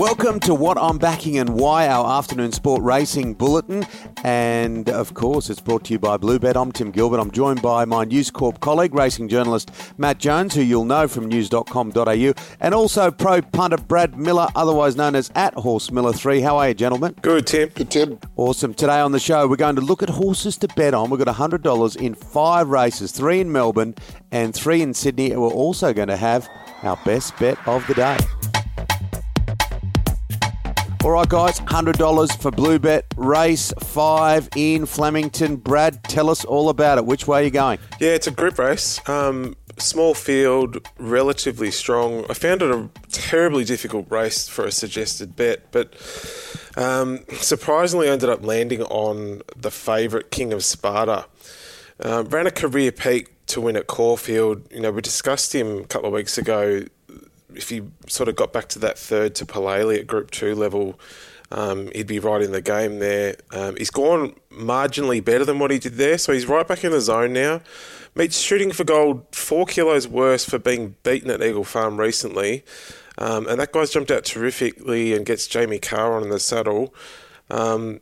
Welcome to What I'm Backing and Why, our afternoon sport racing bulletin. And of course, it's brought to you by Bluebet. I'm Tim Gilbert. I'm joined by my News Corp colleague, racing journalist Matt Jones, who you'll know from news.com.au, and also pro punter Brad Miller, otherwise known as at Horse Miller 3. How are you, gentlemen? Good, Tim. Good, Tim. Awesome. Today on the show, we're going to look at horses to bet on. We've got $100 in five races, three in Melbourne and three in Sydney. And we're also going to have our best bet of the day. All right, guys, $100 for Blue Bet. Race 5 in Flemington. Brad, tell us all about it. Which way are you going? Yeah, it's a group race. Um, small field, relatively strong. I found it a terribly difficult race for a suggested bet, but um, surprisingly I ended up landing on the favourite King of Sparta. Uh, ran a career peak to win at Caulfield. You know, we discussed him a couple of weeks ago if he sort of got back to that third to Palele at Group Two level, um, he'd be right in the game there. Um, he's gone marginally better than what he did there, so he's right back in the zone now. Meets shooting for gold four kilos worse for being beaten at Eagle Farm recently, um, and that guy's jumped out terrifically and gets Jamie Kah on in the saddle. Um,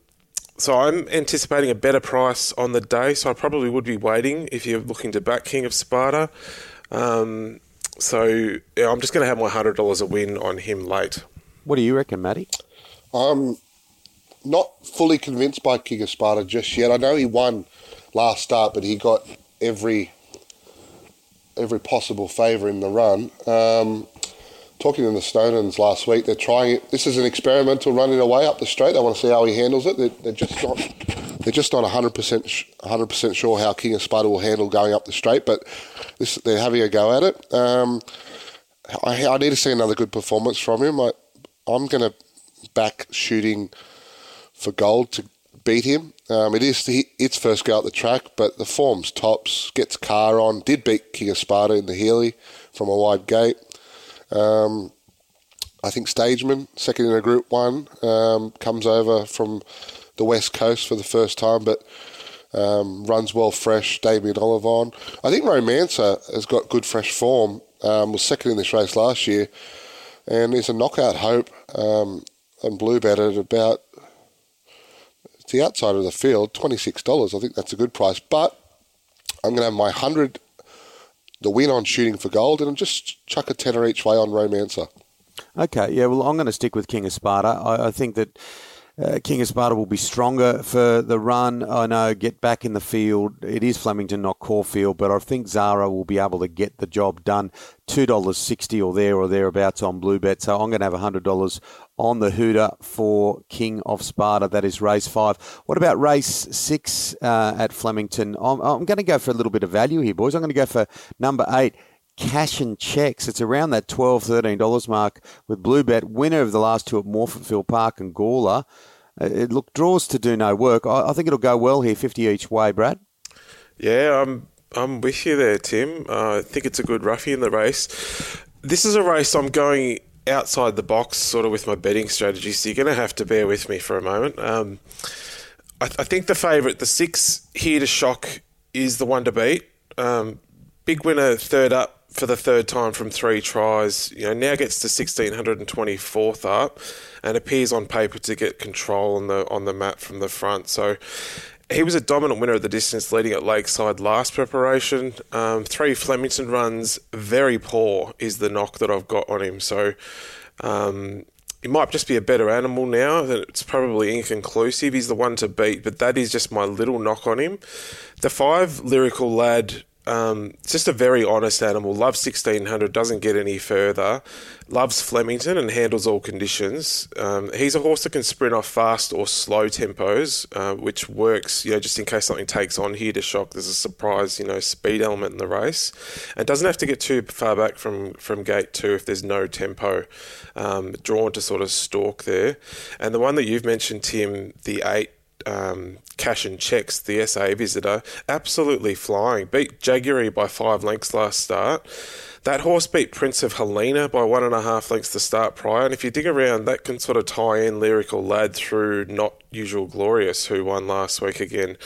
so I'm anticipating a better price on the day, so I probably would be waiting if you're looking to back King of Sparta. Um, so yeah, I'm just going to have my hundred dollars a win on him late. What do you reckon, Matty? I'm not fully convinced by King of Sparta just yet. I know he won last start, but he got every every possible favour in the run. Um, talking to the Stonans last week, they're trying it. This is an experimental running away up the straight. They want to see how he handles it. They're, they're just not they're just not 100% 100% sure how King of Sparta will handle going up the straight, but this, they're having a go at it. Um, I, I, need to see another good performance from him. I, I'm going to back shooting for gold to beat him. Um, it is the, its first go at the track, but the form's tops. Gets Kah on. Did beat King of Sparta in the Healy from a wide gate. Um, I think Stageman, second in a Group One, um, comes over from the West Coast for the first time, but um, runs well fresh. Damien Oliver. I think Romancer has got good fresh form. Um, was second in this race last year, and is a knockout hope um, on Blue Bet at about the outside of the field, twenty six dollars. I think that's a good price. But I'm going to have my hundred, the win on shooting for gold, and just chuck a tenner each way on Romancer. Okay, yeah. Well, I'm going to stick with King of Sparta. I, I think that uh, King of Sparta will be stronger for the run. I know, get back in the field. It is Flemington, not Caulfield, but I think Zahra will be able to get the job done. $2.60 or there or thereabouts on Blue Bet. So I'm going to have $100 on the Hooter for King of Sparta. That is race five. What about race six uh, at Flemington? I'm, I'm going to go for a little bit of value here, boys. I'm going to go for number eight cash and checks. It's around that $12, $13 mark with Bluebet, winner of the last two at Morphettville Park and Gawler. It look draws to do no work. I, I, think it'll go well here, 50 each way, Brad. Yeah, I'm I'm with you there, Tim. Uh, I think it's a good roughie in the race. This is a race I'm going outside the box, sort of with my betting strategy. So you're going to have to bear with me for a moment. Um, I, I, think the favourite, the six here to shock, is the one to beat. Um, big winner, third up for the third time from three tries. You know, now gets to 1624th up and appears on paper to get control on the on the map from the front. So he was a dominant winner of the distance leading at Lakeside last preparation. Um, three Flemington runs, very poor is the knock that I've got on him. So um, he might just be a better animal now. It's probably inconclusive. He's the one to beat, but that is just my little knock on him. The five lyrical lad um, just a very honest animal. Loves 1600, doesn't get any further. Loves Flemington and handles all conditions. Um, he's a horse that can sprint off fast or slow tempos, uh, which works, you know, just in case something takes on here to shock. There's a surprise, you know, speed element in the race. And doesn't have to get too far back from, from gate two if there's no tempo. Um, drawn to sort of stalk there. And the one that you've mentioned, Tim, the eight um, cash and checks, the SA visitor, absolutely flying. Beat Jaguary by five lengths last start. That horse beat Prince of Helena by one and a half lengths to start prior. And if you dig around, that can sort of tie in Lyrical Lad through Not Usual Glorious, who won last week again.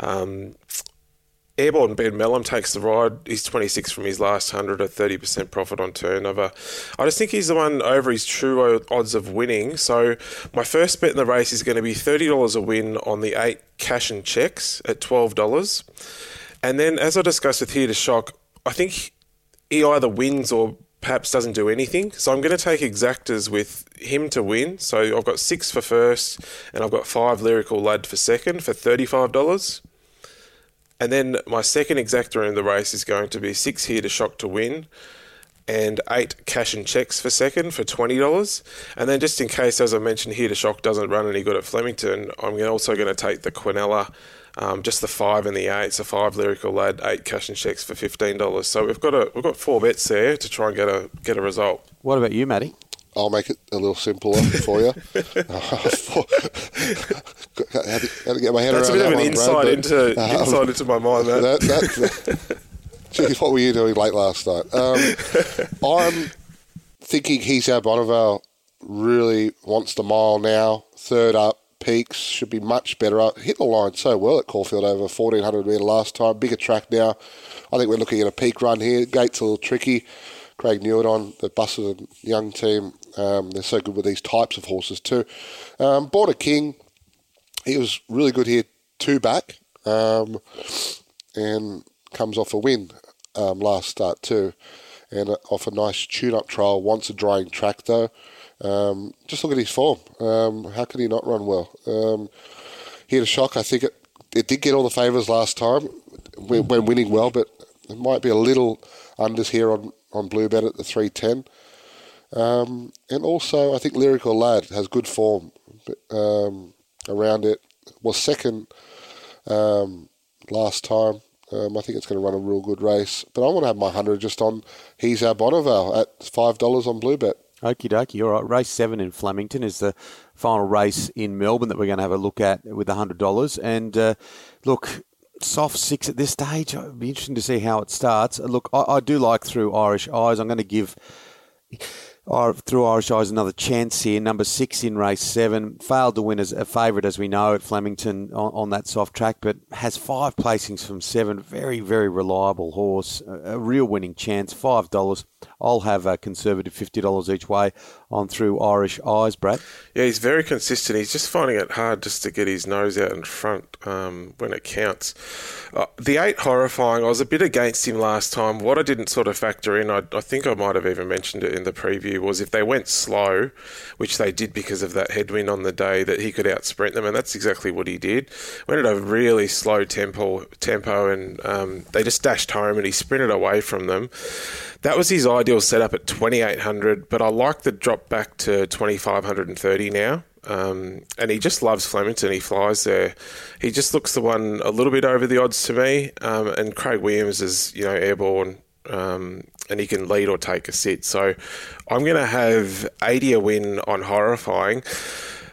Um, Airborne Ben Melham takes the ride. He's 26 from his last 100, a 30% profit on turnover. I just think he's the one over his true odds of winning. So my first bet in the race is going to be $30 a win on the eight cash and checks at $12. And then, as I discussed with Here to Shock, I think he either wins or perhaps doesn't do anything. So I'm going to take exactors with him to win. So I've got six for first, and I've got five lyrical lad for second for $35. And then my second exactor in the race is going to be six here to shock to win and eight cash and checks for second for $20. And then just in case, as I mentioned, here to shock doesn't run any good at Flemington, I'm also going to take the Quinella um, just the five and the eight, so five lyrical lad, eight cash and checks for fifteen dollars. So we've got a we've got four bets there to try and get a get a result. What about you, Matty? I'll make it a little simpler for you. had, to, had to get my head That's around a bit of an insight Brad, into but, um, insight into my mind. That. that, that, what were you doing late last night? Um, I'm thinking he's our Bonneville really wants the mile now. Third up, peaks should be much better. up. Hit the line so well at Caulfield over 1400 metre last time. Bigger track now. I think we're looking at a peak run here. Gates a little tricky. Craig Newton, the and young team, um, they're so good with these types of horses too. Um, Border King, he was really good here, two back, um, and comes off a win um, last start too, and off a nice tune-up trial. Wants a drying track though. Um, just look at his form. Um, how can he not run well? Um, he had a shock. I think it, it did get all the favours last time when, winning well, but it might be a little unders here on on Bluebet at the 310. Um, and also, I think Lyrical Lad has good form um, around it. Was second um, last time. Um, I think it's going to run a real good race. But I want to have my 100 just on He's Our Bonneville at $5 on Bluebet. Okie dokie. All right. Race seven in Flemington is the final race in Melbourne that we're going to have a look at with $100. And uh, look, soft six at this stage. It'd be interesting to see how it starts. Look, I, I do like through Irish Eyes. I'm going to give uh, through Irish Eyes another chance here. Number six in race seven. Failed to win as a favourite, as we know, at Flemington on, on, that soft track, but has five placings from seven. Very, very reliable horse. A, a real winning chance. $5. I'll have a conservative $50 each way on through Irish Eyes, Brad. Yeah, he's very consistent. He's just finding it hard just to get his nose out in front um, when it counts. Uh, the eight horrifying. I was a bit against him last time. What I didn't sort of factor in, I, I think I might have even mentioned it in the preview, was if they went slow, which they did because of that headwind on the day, that he could out sprint them, and that's exactly what he did. Went at a really slow tempo, tempo, and um, they just dashed home, and he sprinted away from them. That was his ideal setup at 2800, but I like the drop back to 2530 now. Um, and he just loves Flemington. He flies there. He just looks the one a little bit over the odds to me. Um, and Craig Williams is, you know, airborne. Um, and he can lead or take a sit. So I'm going to have Adia win on Horrifying.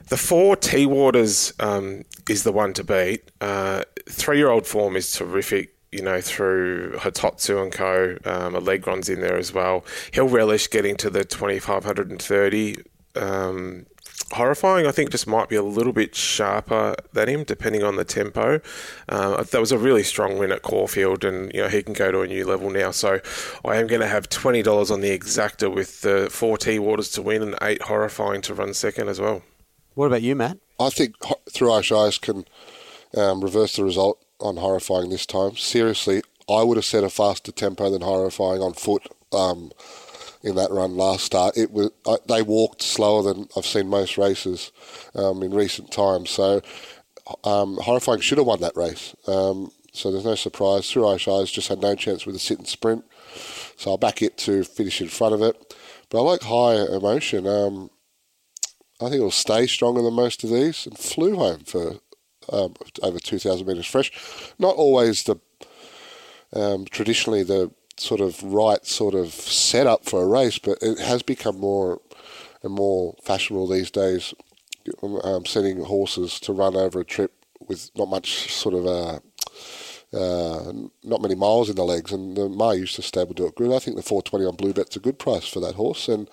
The four T Waters um, is the one to beat. Uh, Three year old form is terrific you know, through Hitotsu and Co. Um, Allegron's in there as well. He'll relish getting to the 2530. Um, horrifying, I think, just might be a little bit sharper than him, depending on the tempo. Uh, that was a really strong win at Caulfield, and you know he can go to a new level now. So I am going to have twenty dollars on the exacta with the four T Waters to win and eight horrifying to run second as well. What about you, Matt? I think Through Irish Eyes can um, reverse the result on horrifying this time. Seriously, I would have set a faster tempo than horrifying on foot um, in that run last start. It was I, they walked slower than I've seen most races um, in recent times. So um, horrifying should have won that race. Um, so there's no surprise. Irish Eyes just had no chance with a sit and sprint. So I'll back it to finish in front of it. But I like high emotion. Um, I think it'll stay stronger than most of these and flew home for um, over 2,000 metres fresh. Not always the um, traditionally the sort of right sort of setup for a race, but it has become more and more fashionable these days, um, sending horses to run over a trip with not much sort of uh, uh, not many miles in the legs, and the used to stable do it good. I think the 420 on blue Bluebet's a good price for that horse, and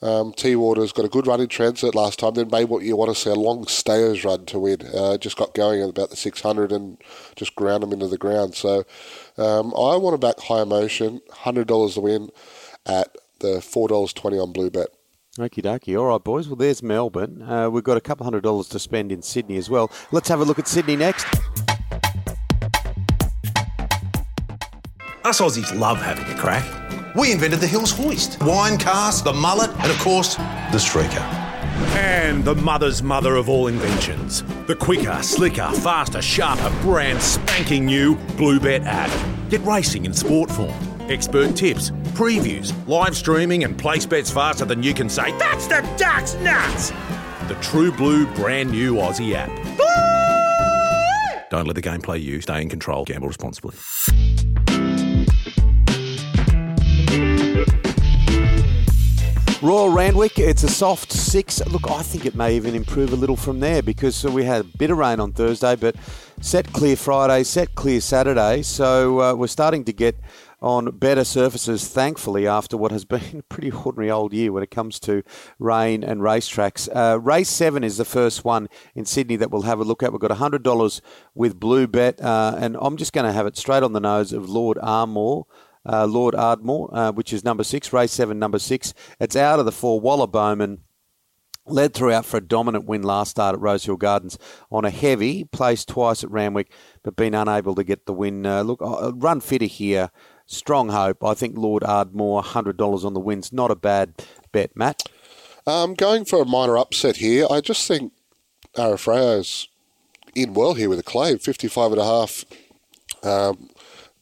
Um, T Water's got a good run in transit last time. Then maybe what you want to see a long stayers run to win. Uh, just got going at about the 600 and just ground them into the ground. So um, I want to back high emotion, $100 to win at the $4.20 on Blue Bet. Okie dokie. All right, boys. Well, there's Melbourne. Uh, we've got a couple hundred dollars to spend in Sydney as well. Let's have a look at Sydney next. Us Aussies love having a crack. We invented the Hills Hoist, wine cast, the mullet, and of course, the streaker. And the mother's mother of all inventions. The quicker, slicker, faster, sharper, brand spanking new Bluebet app. Get racing in sport form. Expert tips, previews, live streaming, and place bets faster than you can say, That's the Ducks nuts! The True Blue brand new Aussie app. Don't let the game play you. Stay in control. Gamble responsibly. Royal Randwick, it's a soft six. Look, I think it may even improve a little from there because we had a bit of rain on Thursday, but set clear Friday, set clear Saturday. So uh, we're starting to get on better surfaces, thankfully, after what has been a pretty ordinary old year when it comes to rain and racetracks. Uh, race seven is the first one in Sydney that we'll have a look at. We've got $100 with Blue Bet, uh, and I'm just going to have it straight on the nose of Lord Armour uh, Lord Ardmore, uh, which is number six, race seven, number six. It's out of the four. Waller Bowman led throughout for a dominant win last start at Rosehill Gardens on a heavy, placed twice at Randwick, but been unable to get the win. Uh, look, uh, run fitter here. Strong hope. I think Lord Ardmore, $100 on the wins. Not a bad bet, Matt. Um, going for a minor upset here, I just think Arafrao's in well here with a claim, 55 and a half. Um,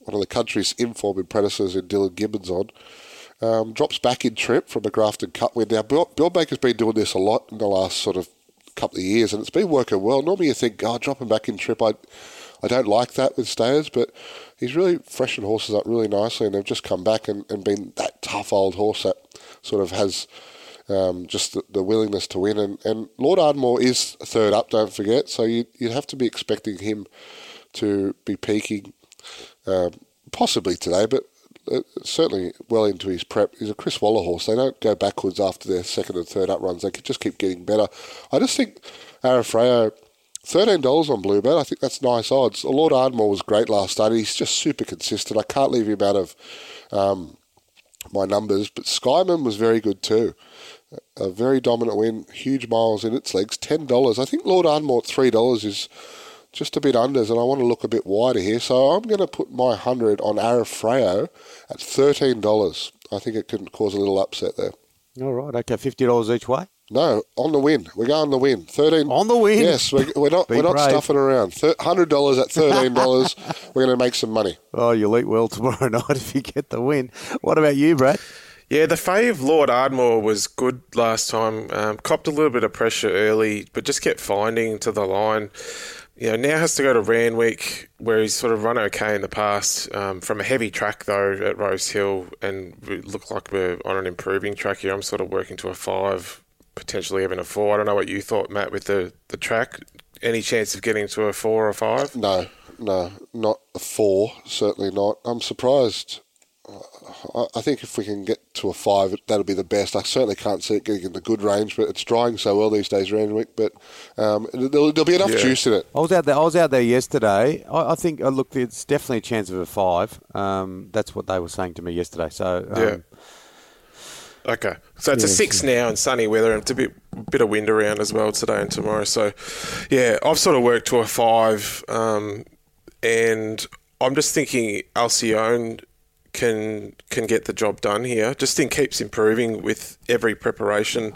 one of the country's informed predecessors in Dylan Gibbons on. Um, drops back in trip from a Grafton Cup win. Now, Bill, Bill Baker's been doing this a lot in the last sort of couple of years, and it's been working well. Normally, you think, oh, dropping back in trip, I, I don't like that with stayers, but he's really freshened horses up really nicely, and they've just come back and, and been that tough old horse that sort of has um, just the, the, willingness to win. And, and Lord Ardmore is third up, don't forget, so you, you'd have to be expecting him to be peaking um, possibly today, but uh, certainly well into his prep. He's a Chris Waller horse. They don't go backwards after their second and third up runs. They just keep getting better. I just think Arafreo, thirteen dollars on Bluebet, I think that's nice odds. Lord Ardmore was great last start. He's just super consistent. I can't leave him out of um, my numbers. But Skyman was very good too. A very dominant win, huge miles in its legs. Ten dollars. I think Lord Ardmore at three dollars is just a bit unders, and I want to look a bit wider here. So I'm going to put my 100 on Arafreo at $13. I think it could cause a little upset there. All right, okay, $50 each way? No, on the win. We're going the win. Thirteen on the win. Yes, we're, we're not. we're not stuffing around. Hundred dollars at thirteen dollars. we're going to make some money. Oh, you'll eat well tomorrow night if you get the win. What about you, Brad? Yeah, the fave Lord Ardmore was good last time. Um, copped a little bit of pressure early, but just kept finding to the line you know, now has to go to Randwick, where he's sort of run okay in the past. Um, from a heavy track though at Rose Hill, and we look like we're on an improving track here. I'm sort of working to a five, potentially even a four. I don't know what you thought, Matt, with the the track. Any chance of getting to a four or five? No, no, not a four. Certainly not. I'm surprised I think if we can get to a five, that'll be the best. I certainly can't see it getting in the good range, but it's drying so well these days, Randwick. But um, there'll, there'll, be enough yeah. juice in it. I was out there. I was out there yesterday. I, I think. Uh, look, it's definitely a chance of a five. Um, that's what they were saying to me yesterday. So um, yeah. Okay, so it's a six now and sunny weather, and it's a bit bit of wind around as well today and tomorrow. So, yeah, I've sort of worked to a five, um, and I'm just thinking Alcyone can can get the job done here. Just think keeps improving with every preparation,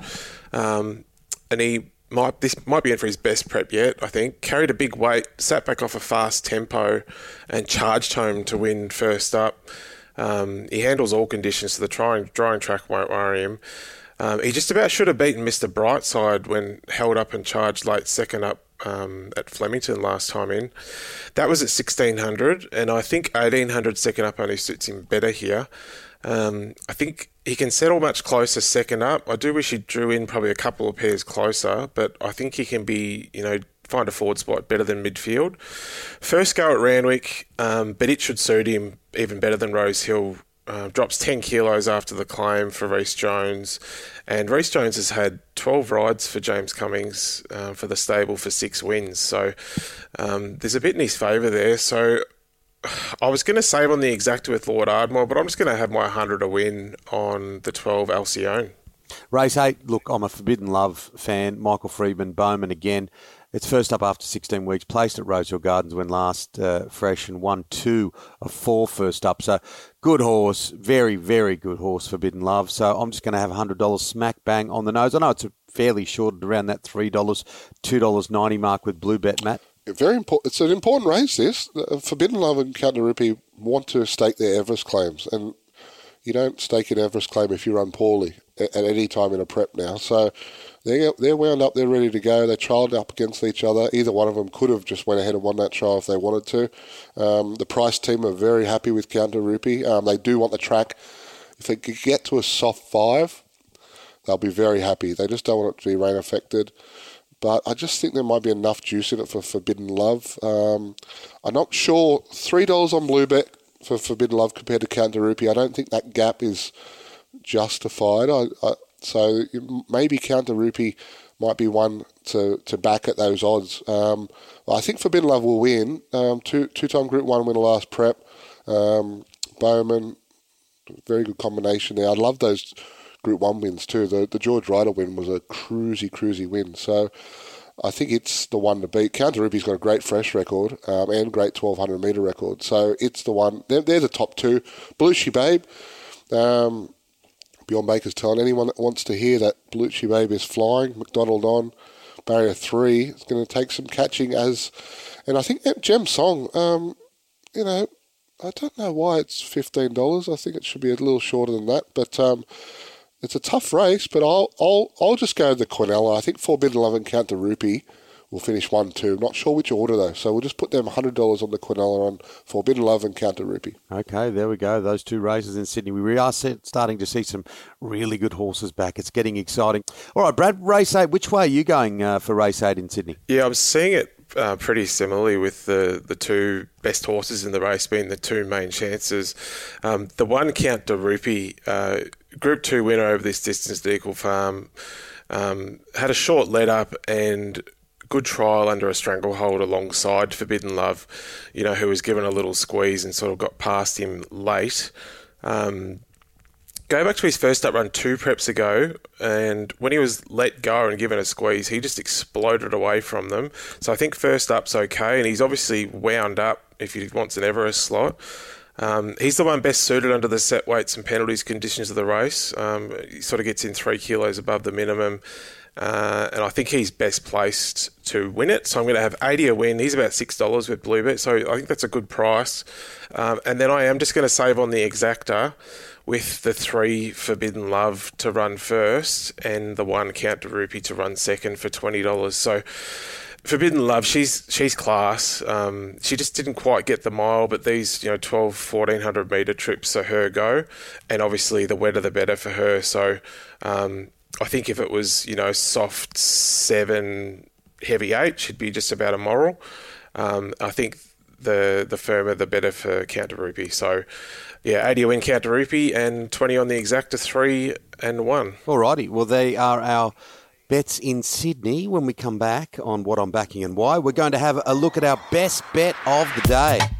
um, and he might this might be in for his best prep yet. I think carried a big weight, sat back off a fast tempo, and charged home to win first up. Um, he handles all conditions, so the drying drying track won't worry him. Um, he just about should have beaten Mr. Brightside when held up and charged late second up um, at Flemington last time in. That was at 1600, and I think 1800 second up only suits him better here. Um, I think he can settle much closer second up. I do wish he drew in probably a couple of pairs closer, but I think he can be, you know, find a forward spot better than midfield. First go at Randwick, um, but it should suit him even better than Rose Hill uh, drops 10 kilos after the claim for Reece Jones. And Reece Jones has had 12 rides for James Cummings uh, for the stable for six wins. So um, there's a bit in his favour there. So I was going to save on the exacta with Lord Ardmore, but I'm just going to have my 100 a win on the 12 Alcyone. Race 8, look, I'm a Forbidden Love fan. Michael Freedman, Bowman again. It's first up after 16 weeks, placed at Rosehill Gardens when last uh, fresh and won two of four first up. So good horse, very, very good horse, Forbidden Love. So I'm just going to have $100 smack bang on the nose. I know it's a fairly short around that $3, $2.90 mark with Blue Bet, Matt. Very important. It's an important race. This Forbidden Love and Rupee want to stake their Everest claims, and you don't stake an Everest claim if you run poorly at any time in a prep now. So they're, they're wound up, they're ready to go. They trialled up against each other. Either one of them could have just went ahead and won that trial if they wanted to. Um, the Price team are very happy with Count De Rupee. Um, they do want the track. If they could get to a soft five, they'll be very happy. They just don't want it to be rain affected. But I just think there might be enough juice in it for Forbidden Love. Um, I'm not sure. $3 on Bluebet for Forbidden Love compared to Count De Rupee. I don't think that gap is justified. I, I, so maybe Counter Rupee might be one to, to back at those odds. Um, I think Forbidden Love will win. Um, two two time Group One winner last prep. Um, Bowman, very good combination there. I love those Group One wins too. The the George Ryder win was a cruisy cruisy win. So. I think it's the one to beat. Count De Rupee's got a great fresh record um, and great 1200 metre record. So it's the one. They're, they're the top two. Belushi Babe, um, Bjorn Baker's telling anyone that wants to hear that Belushi Babe is flying, McDonald on, barrier three. It's going to take some catching as, and I think Gem Song, um, you know, I don't know why it's fifteen dollars. I think it should be a little shorter than that, but um, it's a tough race. But I'll I'll I'll just go the Quinella. I think Forbidden Love and the Rupee will finish one two. Not sure which order though, so we'll just put them hundred dollars on the Quinella on Forbidden Love and Count De Rupee. Okay, there we go. Those two races in Sydney. We are starting to see some really good horses back. It's getting exciting. All right, Brad, race eight. Which way are you going uh, for race eight in Sydney? Yeah, I'm seeing it uh, pretty similarly with the, the two best horses in the race being the two main chances. Um, the one count de Rupee, uh, Group 2 winner over this distance at Eagle Farm, um, had a short lead up and good trial under a stranglehold alongside Forbidden Love, you know, who was given a little squeeze and sort of got past him late. Um, go back to his first up run two preps ago, and when he was let go and given a squeeze, he just exploded away from them. So I think first up's okay, and he's obviously wound up if he wants an Everest slot. Um, he's the one best suited under the set weights and penalties conditions of the race. Um, he sort of gets in three kilos above the minimum. Uh, and I think he's best placed to win it. So I'm going to have 80 a win. He's about $6 with Bluebet. So I think that's a good price. Um, and then I am just going to save on the exacta with the three Forbidden Love to run first and the one Count de Rupee to run second for $20. So Forbidden Love, she's she's class. Um, she just didn't quite get the mile, but these you know 12, 1400 meter trips are her go, and obviously the wetter the better for her. So um, I think if it was, you know, soft seven, heavy eight, she'd be just about a moral. Um, I think the the firmer the better for Count De Rupee. So, yeah, 80 win Count De Rupee and 20 on the exacta three and one. Alrighty. Well, they are our bets in Sydney. When we come back on what I'm backing and why, we're going to have a look at our best bet of the day.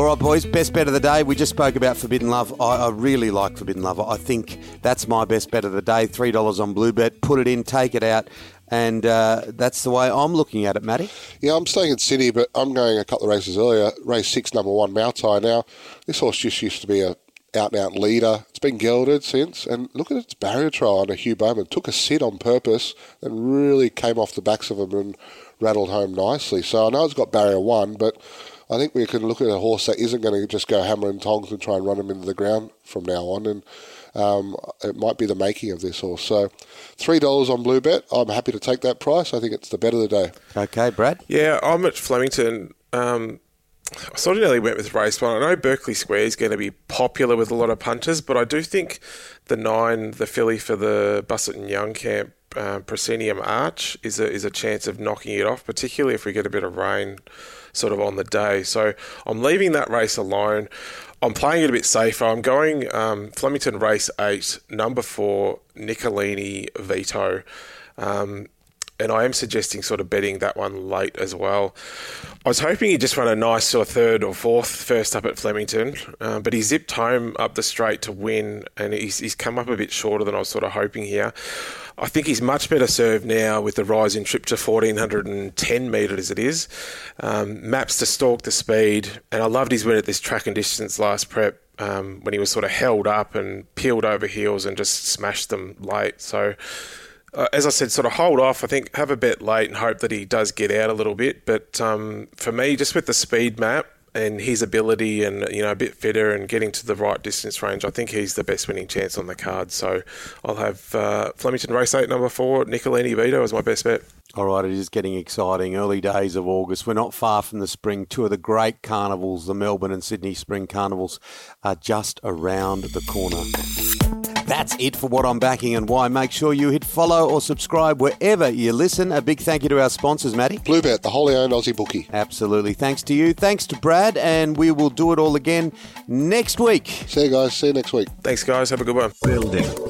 All right, boys, best bet of the day. We just spoke about Forbidden Love. I, I really like Forbidden Love. I think that's my best bet of the day. $3 on Blue Bet. Put it in, take it out. And uh, that's the way I'm looking at it, Matty. Yeah, I'm staying in Sydney, but I'm going a couple of races earlier. Race six, number one, Mautai. Now, this horse just used to be a out and out leader. It's been gelded since, and look at its barrier trial under Hugh Bowman. Took a sit on purpose and really came off the backs of them and rattled home nicely. So I know it's got barrier one, but I think we can look at a horse that isn't going to just go hammer and tongs and try and run him into the ground from now on. And um, it might be the making of this horse. So $3 on Blue Bet. I'm happy to take that price. I think it's the bet of the day. Okay, Brad? Yeah, I'm at Flemington. Um, I sort of nearly went with race one. I know Berkeley Square is going to be popular with a lot of punters, but I do think the nine, the filly for the Busuttin and Young camp, uh, Proscenium Arch, is a is a chance of knocking it off, particularly if we get a bit of rain sort of on the day. So I'm leaving that race alone. I'm playing it a bit safer. I'm going um, Flemington race eight, number four, Nicolini Veto. Um, and I am suggesting sort of betting that one late as well. I was hoping he'd just run a nice sort of third or fourth first up at Flemington, uh, but he zipped home up the straight to win, and he's, he's come up a bit shorter than I was sort of hoping here. I think he's much better served now with the rise in trip to 1410 metres as it is. Um, maps to stalk the speed, and I loved his win at this track and distance last prep. Um, when he was sort of held up and peeled over heels and just smashed them late. So uh, as I said, sort of hold off. I think have a bet late and hope that he does get out a little bit. But um, for me, just with the speed map and his ability and you know a bit fitter and getting to the right distance range, I think he's the best winning chance on the card. So I'll have uh, Flemington Race Eight, number four, Nicolini Vito as my best bet. All right, it is getting exciting. Early days of August. We're not far from the spring. Two of the great carnivals, the Melbourne and Sydney Spring Carnivals, are just around the corner. That's it for what I'm backing and why. Make sure you hit follow or subscribe wherever you listen. A big thank you to our sponsors, Matty. Bluebet, the wholly owned Aussie bookie. Absolutely. Thanks to you. Thanks to Brad, and we will do it all again next week. See you guys. See you next week. Thanks, guys. Have a good one. Building